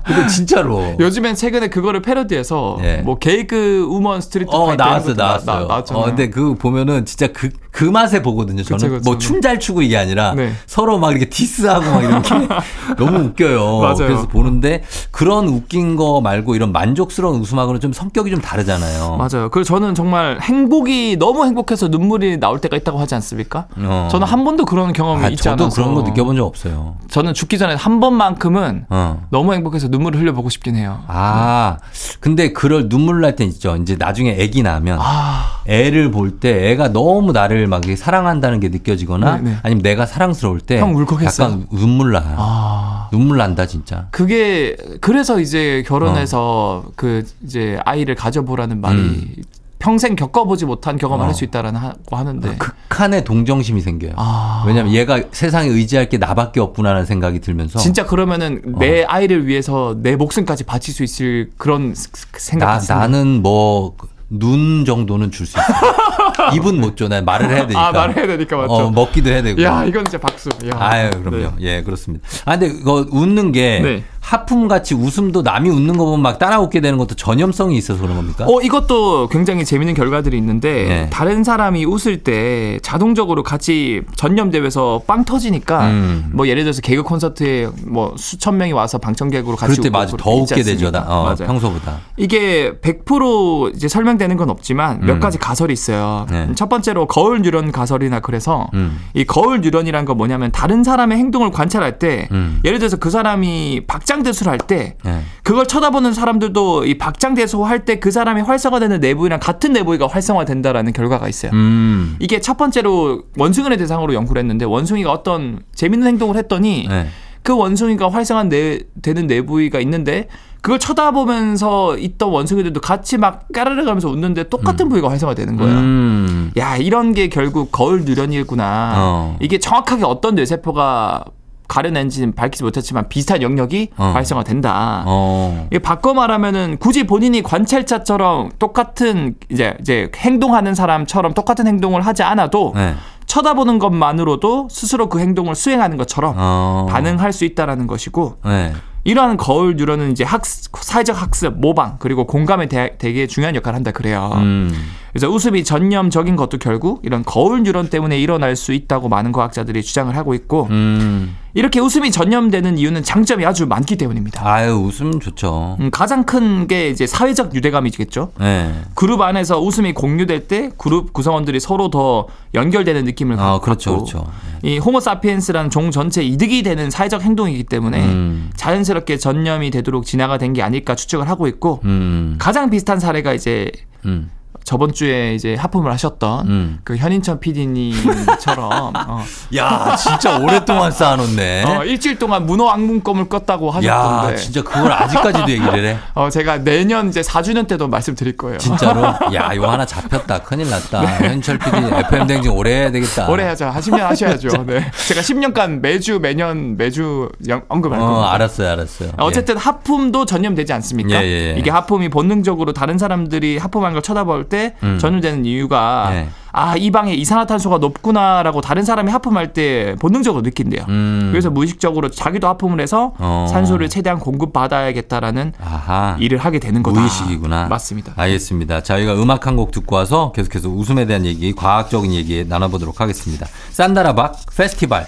근데 진짜로. 요즘엔 최근에 그거를 패러디해서 예. 뭐 개그 우먼 스트리트 어 파이터 나왔어 나왔어요. 나, 나왔잖아요. 어 근데 그 보면은 진짜 그 그 맛에 보거든요. 저는. 뭐 춤 잘 추고 이게 아니라 네. 서로 막 이렇게 디스하고 막 이렇게 너무 웃겨요. 맞아요. 그래서 보는데 그런 웃긴 거 말고 이런 만족스러운 웃음하고는 좀 성격이 좀 다르잖아요. 맞아요. 그리고 저는 정말 행복이 너무 행복해서 눈물이 나올 때가 있다고 하지 않습니까? 어. 저는 한 번도 그런 경험이 아, 있지 저도 않아서 그런 거 느껴본 적 없어요. 저는 죽기 전에 한 번만큼은 어. 너무 행복해서 눈물을 흘려보고 싶긴 해요. 아, 근데 그럴 눈물 날 땐 있죠. 이제 나중에 애기 나면 아, 애를 볼 때 애가 너무 나를 막 이렇게 사랑한다는 게 느껴지거나 네, 네. 아니면 내가 사랑스러울 때? 약간 눈물 나. 아. 눈물 난다 진짜. 그게 그래서 이제 결혼해서 어. 그 이제 아이를 가져보라는 말이 음. 평생 겪어보지 못한 경험을 어. 할 수 있다라는 하고 하는데 극한의 동정심이 생겨요. 아. 왜냐면 얘가 세상에 의지할 게 나밖에 없구나라는 생각이 들면서 진짜 그러면은 내 아이를 위해서 내 목숨까지 바칠 수 있을 그런 스- 스- 생각 나, 같습니다. 나는 뭐 눈 정도는 줄 수 있어. 입은 못 줘. 난 말을 해야 되니까. 아 말해야 되니까 맞죠. 어, 먹기도 해야 되고. 야 이건 진짜 박수. 야. 아유, 그럼요. 네. 예, 그렇습니다. 아, 근데 그거 웃는 게 네. 하품 같이 웃음도 남이 웃는 거 보면 막 따라 웃게 되는 것도 전염성이 있어서 그런 겁니까? 어 이것도 굉장히 재밌는 결과들이 있는데 네. 다른 사람이 웃을 때 자동적으로 같이 전염되면서 빵 터지니까 음. 뭐 예를 들어서 개그 콘서트에 뭐 수천 명이 와서 방청객으로 같이 그럴 때 맞아. 더 웃게 되죠. 나, 어, 맞아요. 평소보다. 이게 100% 이제 설명되는 건 없지만 몇 음. 가지 가설이 있어요. 네. 첫 번째로 거울 뉴런 가설이나 그래서 음. 이 거울 뉴런이란 건 뭐냐면 다른 사람의 행동을 관찰할 때 음. 예를 들어서 그 사람이 박 장대소를 할때 예. 그걸 쳐다보는 사람들도 이 박장대소 할 때 그 사람이 활성화되는 내부위랑 같은 내부위가 활성화된다라는 결과가 있어요. 음. 이게 첫 번째로 원숭이를 대상으로 연구를 했는데 원숭이가 어떤 재밌는 행동을 했더니 네. 그 원숭이가 활성화 내, 되는 내부위가 있는데 그걸 쳐다보면서 있던 원숭이들도 같이 막 까르르 가면서 웃는데 똑같은 부위가 활성화되는 거예요. 음. 야 이런 게 결국 거울 뉴런이구나. 어. 이게 정확하게 어떤 뇌세포가 가려낸지는 밝히지 못했지만 비슷한 영역이 어. 활성화된다. 어. 이게 바꿔 말하면은 굳이 본인이 관찰자처럼 똑같은 이제 이제 행동하는 사람처럼 똑같은 행동을 하지 않아도 네. 쳐다보는 것만으로도 스스로 그 행동을 수행하는 것처럼 어. 반응할 수 있다라는 것이고 네. 이러한 거울 뉴런은 이제 학습, 사회적 학습, 모방 그리고 공감에 대, 되게 중요한 역할을 한다 그래요. 음. 그래서 웃음이 전념적인 것도 결국 이런 거울 뉴런 때문에 일어날 수 있다고 많은 과학자들이 주장을 하고 있고 음. 이렇게 웃음이 전념되는 이유는 장점이 아주 많기 때문입니다. 아유, 웃음 좋죠. 음, 가장 큰 게 이제 사회적 유대감이겠죠. 네. 그룹 안에서 웃음이 공유될 때 그룹 구성원들이 서로 더 연결되는 느낌을 아, 갖고 그렇죠. 그렇죠. 이 호모사피엔스라는 종 전체 이득이 되는 사회적 행동이기 때문에 음. 자연스럽게 전념이 되도록 진화가 된 게 아닐까 추측을 하고 있고 음. 가장 비슷한 사례가 이제 음. 저번 주에 이제 하품을 하셨던 음. 그 현인천 PD님처럼 어, 야, 진짜 오랫동안 쌓아놓네. 어, 일주일 동안 문어 악문껌을 껐다고 야, 하셨던데 진짜 그걸 아직까지도 얘기를 해. 어, 제가 내년 이제 4주년 때도 말씀드릴 거예요. 진짜로? 야, 이거 하나 잡혔다. 큰일 났다. 현철 PD FM 댕진 오래 해야 되겠다. 네. 오래 하자. 하시면 하셔야죠. 네. 제가 10년간 매주 매년 매주 영- 언급할 어, 겁니다. 알았어요, 알았어요. 어쨌든 하품도 전염되지 않습니까? 예, 예, 예. 이게 하품이 본능적으로 다른 사람들이 하품한 걸 쳐다볼 때 음. 전염되는 이유가 예. 아, 이 방에 이산화탄소가 높구나라고 다른 사람이 하품할 때 본능적으로 느낀대요. 음. 그래서 무의식적으로 자기도 하품을 해서 어. 산소를 최대한 공급받아야겠다라는 아하. 일을 하게 되는 거다. 무의식이구나. 맞습니다. 알겠습니다. 저희가 음악 한 곡 듣고 와서 계속해서 웃음에 대한 얘기, 과학적인 얘기 나눠보도록 하겠습니다. 산다라박 페스티벌.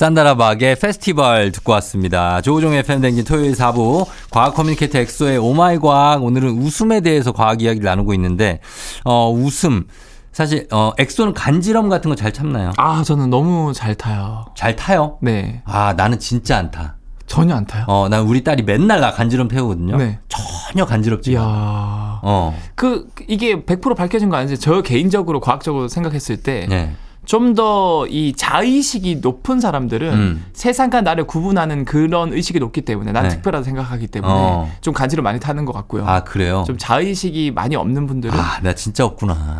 산다라박의 페스티벌 듣고 왔습니다. 조우종의 FM댕진 토요일 4부 과학 communicator 엑소의 오마이 과학 오늘은 웃음에 대해서 과학 이야기를 나누고 있는데 어 웃음 사실 어 엑소는 간지럼 같은 거 잘 참나요? 아, 저는 너무 잘 타요. 잘 타요? 네. 아 나는 진짜 안 타. 전혀 안 타요. 어 난 우리 딸이 맨날 나 간지럼 태우거든요. 네. 전혀 간지럽지. 이야. 어. 그 이게 100% 밝혀진 거 아닌지 저 개인적으로 과학적으로 생각했을 때 네. 좀 더 이 자의식이 높은 사람들은 음. 세상과 나를 구분하는 그런 의식이 높기 때문에 난 네. 특별하다 생각하기 때문에 어. 좀 간지를 많이 타는 것 같고요. 아 그래요? 좀 자의식이 많이 없는 분들은 아, 나 진짜 없구나.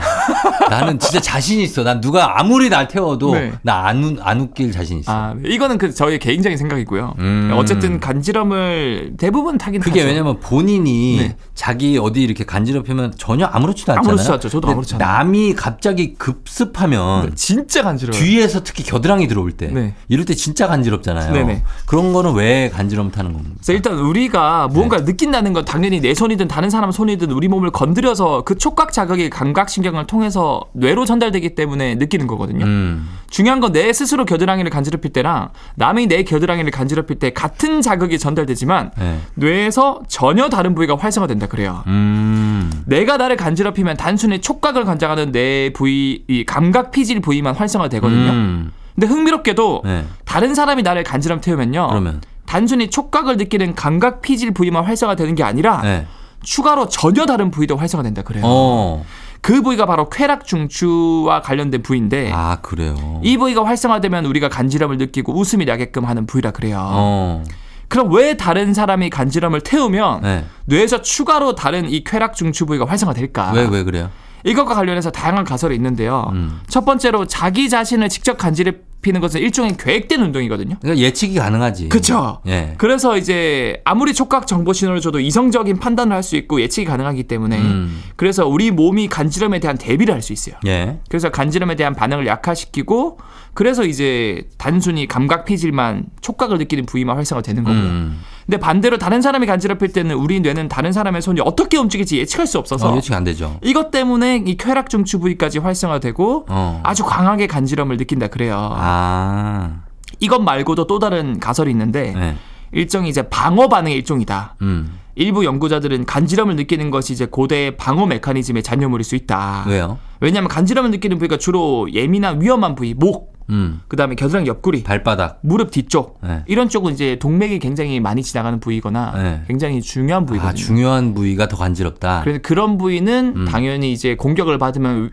나는 진짜 자신 있어. 난 누가 아무리 날 태워도 네. 나안 안 웃길 자신 있어. 아, 이거는 그 저의 개인적인 생각이고요. 음. 어쨌든 간지럼을 대부분 타긴 그게 타죠. 왜냐면 본인이 네. 자기 어디 이렇게 간지럽히면 전혀 아무렇지도 않잖아요. 아무렇지도 않죠. 저도 아무렇지 않아요. 남이 갑자기 급습하면 네, 진짜 간지러워요. 뒤에서 특히 겨드랑이 들어올 때 네. 이럴 때 진짜 간지럽잖아요. 네네. 그런 거는 왜 간지럼 타는 겁니까? 그래서 일단 우리가 무언가를 네. 느낀다는 건 당연히 내 손이든 다른 사람 손이든 우리 몸을 건드려서 그 촉각 자극이 감각신경을 통해서 뇌로 전달되기 때문에 느끼는 거거든요. 음. 중요한 건 내 스스로 겨드랑이를 간지럽힐 때랑 남이 내 겨드랑이를 간지럽힐 때 같은 자극이 전달되지만 네. 뇌에서 전혀 다른 부위가 활성화된다 그래요. 음. 내가 나를 간지럽히면 단순히 촉각을 관장하는 내 부위, 이 감각 피질 부위만 활성화되거든요. 음. 근데 흥미롭게도 네. 다른 사람이 나를 간지럼 태우면요. 그러면 단순히 촉각을 느끼는 감각 피질 부위만 활성화되는 게 아니라 네. 추가로 전혀 다른 부위도 활성화된다 그래요. 어. 그 부위가 바로 쾌락 중추와 관련된 부위인데 아 그래요. 네. 이 부위가 활성화되면 우리가 간지럼을 느끼고 웃음이 나게끔 하는 부위라 그래요. 어. 그럼 왜 다른 사람이 간지럼을 태우면 네. 뇌에서 추가로 다른 이 쾌락 중추 부위가 활성화될까? 왜 왜 그래요? 이것과 관련해서 다양한 가설이 있는데요. 음. 첫 번째로 자기 자신을 직접 간지럽히는 것은 일종의 계획된 운동이거든요. 그러니까 예측이 가능하지. 그렇죠. 예. 그래서 이제 아무리 촉각 정보 신호를 줘도 이성적인 판단을 할 수 있고 예측이 가능하기 때문에 음. 그래서 우리 몸이 간지럼에 대한 대비를 할 수 있어요. 예. 그래서 간지럼에 대한 반응을 약화시키고 그래서 이제 단순히 감각 피질만 촉각을 느끼는 부위만 활성화되는 거고요. 음. 근데 반대로 다른 사람이 간지럽힐 때는 우리 뇌는 다른 사람의 손이 어떻게 움직일지 예측할 수 없어서 어, 예측 안 되죠. 이것 때문에 이 쾌락 중추 부위까지 활성화되고 어. 아주 강하게 간지럼을 느낀다 그래요. 아. 이것 말고도 또 다른 가설이 있는데 네. 일종의 이제 방어 반응의 일종이다. 음. 일부 연구자들은 간지럼을 느끼는 것이 이제 고대의 방어 메커니즘의 잔여물일 수 있다. 왜요? 왜냐하면 간지럼을 느끼는 부위가 주로 예민한 위험한 부위, 목, 음. 그다음에 겨드랑이 옆구리, 발바닥. 무릎 뒤쪽 네. 이런 쪽은 이제 동맥이 굉장히 많이 지나가는 부위거나 네. 굉장히 중요한 부위거든요. 아, 중요한 부위가 더 간지럽다. 그래서 그런 부위는 음. 당연히 이제 공격을 받으면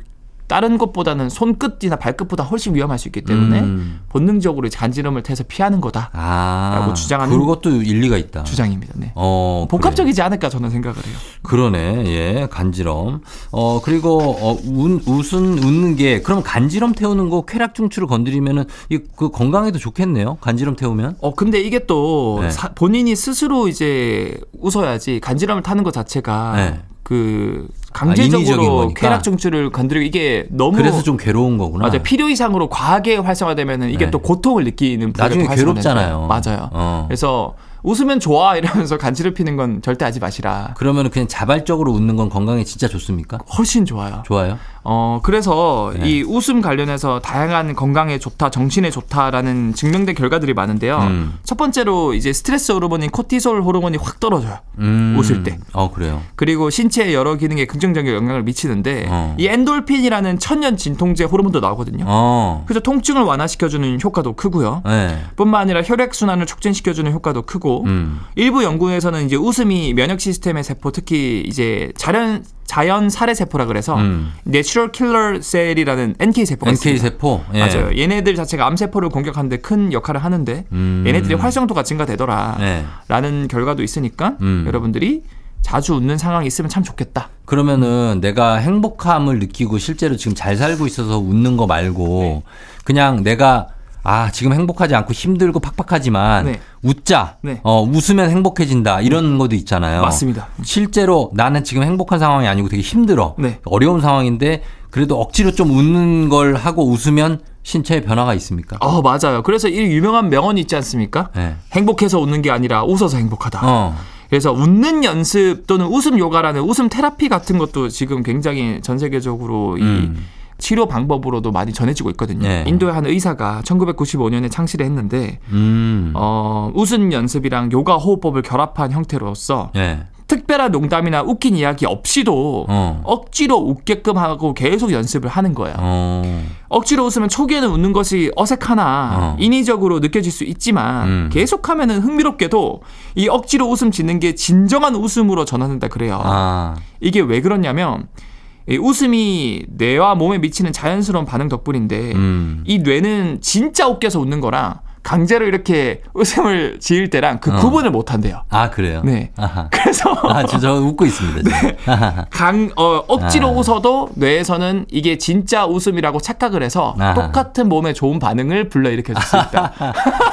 다른 것보다는 손끝이나 발끝보다 훨씬 위험할 수 있기 때문에 음. 본능적으로 간지럼을 태서 피하는 거다 아. 라고 주장하는 그것도 일리가 있다. 주장입니다. 네. 어. 복합적이지 않을까 저는 생각을 해요. 그래. 그러네. 예. 간지럼. 어, 그리고 어, 운, 웃은 웃는 게 그럼 간지럼 태우는 거 쾌락 중추를 건드리면은 이그 건강에도 좋겠네요. 간지럼 태우면. 어 근데 이게 또 네. 사- 본인이 스스로 이제 웃어야지 간지럼을 타는 것 자체가 네. 그 강제적으로 거니까. 쾌락 중추를 건드리고 이게 너무 그래서 좀 괴로운 거구나. 맞아 필요 이상으로 과하게 활성화되면은 이게 네. 또 고통을 느끼는 나중에 괴롭잖아요. 맞아요. 어. 그래서 웃으면 좋아 이러면서 간지를 피는 건 절대 하지 마시라. 그러면 그냥 자발적으로 웃는 건 건강에 진짜 좋습니까? 훨씬 좋아요. 좋아요. 어 그래서 네. 이 웃음 관련해서 다양한 건강에 좋다, 정신에 좋다라는 증명된 결과들이 많은데요. 음. 첫 번째로 이제 스트레스 호르몬인 코티솔 호르몬이 확 떨어져요. 음. 웃을 때. 어, 그래요. 그리고 신체의 여러 기능에 긍정적인 영향을 미치는데 어. 이 엔돌핀이라는 천연 진통제 호르몬도 나오거든요. 어. 그래서 통증을 완화시켜주는 효과도 크고요. 네. 뿐만 아니라 혈액 순환을 촉진시켜주는 효과도 크고 음. 일부 연구에서는 이제 웃음이 면역 시스템의 세포 특히 이제 자연 자연 살해 세포라 그래서 음. natural killer cell이라는 NK 세포가 NK 있습니다. 세포. 예. 맞아요. 얘네들 자체가 암 세포를 공격하는데 큰 역할을 하는데 음. 얘네들이 활성도가 증가되더라. 네. 라는 결과도 있으니까 음. 여러분들이 자주 웃는 상황이 있으면 참 좋겠다. 그러면은 내가 행복함을 느끼고 실제로 지금 잘 살고 있어서 웃는 거 말고 네. 그냥 내가 아 지금 행복하지 않고 힘들고 팍팍하지만 네. 웃자 네. 어 웃으면 행복해진다 이런 것도 있잖아요 맞습니다. 실제로 나는 지금 행복한 상황이 아니고 되게 힘들어 네. 어려운 상황인데 그래도 억지로 좀 웃는 걸 하고 웃으면 신체에 변화가 있습니까? 어 맞아요. 그래서 이 유명한 명언이 있지 않습니까? 네. 행복해서 웃는 게 아니라 웃어서 행복하다. 어. 그래서 웃는 연습 또는 웃음 요가라는 웃음 테라피 같은 것도 지금 굉장히 전 세계적으로 이 음. 치료 방법으로도 많이 전해지고 있거든요. 네. 인도의 한 의사가 1995년에 창시를 했는데 음. 어, 웃음 연습이랑 요가 호흡법을 결합한 형태로서 예. 특별한 농담이나 웃긴 이야기 없이도 어. 억지로 웃게끔 하고 계속 연습을 하는 거예요. 어. 억지로 웃으면 초기에는 웃는 것이 어색하나 어. 인위적으로 느껴질 수 있지만 음. 계속하면은 흥미롭게도 이 억지로 웃음 짓는 게 진정한 웃음으로 전환된다 그래요. 아. 이게 왜 그러냐면 이 웃음이 뇌와 몸에 미치는 자연스러운 반응 덕분인데 음. 이 뇌는 진짜 웃겨서 웃는 거랑 강제로 이렇게 웃음을 지을 때랑 그 어. 구분을 못 한대요. 아, 그래요? 네. 아하. 그래서 아, 저, 저 웃고 있습니다. 아하하. 강, 어, 억지로 아. 웃어도 뇌에서는 이게 진짜 웃음이라고 착각을 해서 아하. 똑같은 몸에 좋은 반응을 불러일으켜 줄 수 있다.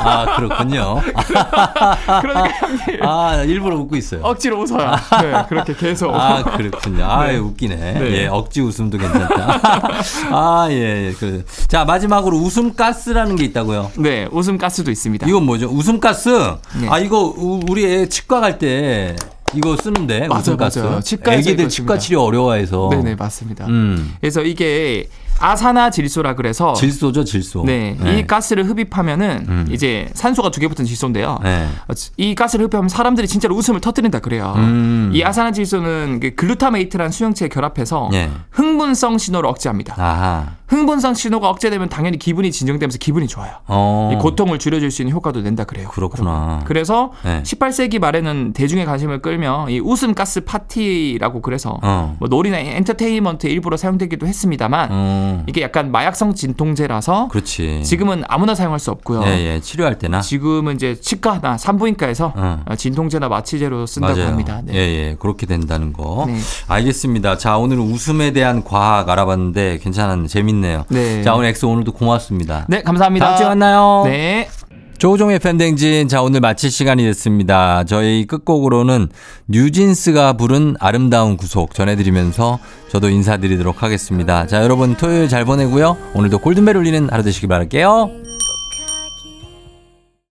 아, 그렇군요. 그러니까 형님 아, 일부러 웃고 있어요. 억지로 웃어요. 네, 그렇게 계속. 아, 그렇군요. 아, 웃기네. 네. 예, 억지 웃음도 괜찮다. 아, 예, 예. 그. 자, 마지막으로 웃음 가스라는 게 있다고요. 네, 웃음 가스도 있습니다. 이건 뭐죠? 웃음 가스? 네. 아, 이거 우- 우리 애 치과 갈 때 이거 쓰는데 맞아요, 웃음 가스. 맞아요. 치과에서 애기들 이거 치과 씁니다. 치료 어려워해서. 네네 맞습니다. 음. 그래서 이게 아산화 질소라 그래서 질소죠, 질소. 네, 이 가스를 흡입하면은 음. 이제 산소가 두 개 붙은 질소인데요. 네. 어, 이 가스를 흡입하면 사람들이 진짜로 웃음을 터뜨린다 그래요. 음. 이 아산화 질소는 그 glutamate라는 수용체에 결합해서 예. 흥분성 신호를 억제합니다. 아하. 흥분성 신호가 억제되면 당연히 기분이 진정되면서 기분이 좋아요. 어. 이 고통을 줄여줄 수 있는 효과도 낸다 그래요. 그렇구나. 그래서 네. 18세기 말에는 대중의 관심을 끌며 이 웃음 가스 파티라고 그래서 어. 뭐 놀이나 엔터테인먼트에 일부러 사용되기도 했습니다만 어. 이게 약간 마약성 진통제라서 그렇지. 지금은 아무나 사용할 수 없고요. 예, 예. 치료할 때나. 지금은 이제 치과나 산부인과에서 어. 어, 진통제나 마취제로 쓴다고 맞아요. 합니다. 예, 예. 그렇게 된다는 거. 네. 알겠습니다. 자, 오늘은 웃음에 대한 과학 알아봤는데 괜찮았네. 재밌네요. 네. 자, 오늘 엑소 오늘도 고맙습니다. 네, 감사합니다. 다음 주에 만나요. 네. 조종의 팬댕진. 자, 오늘 마칠 시간이 됐습니다. 저희 끝곡으로는 뉴진스가 부른 아름다운 구속 전해드리면서 저도 인사드리도록 하겠습니다. 자, 여러분 토요일 잘 보내고요. 오늘도 골든벨 울리는 하루 되시길 바랄게요.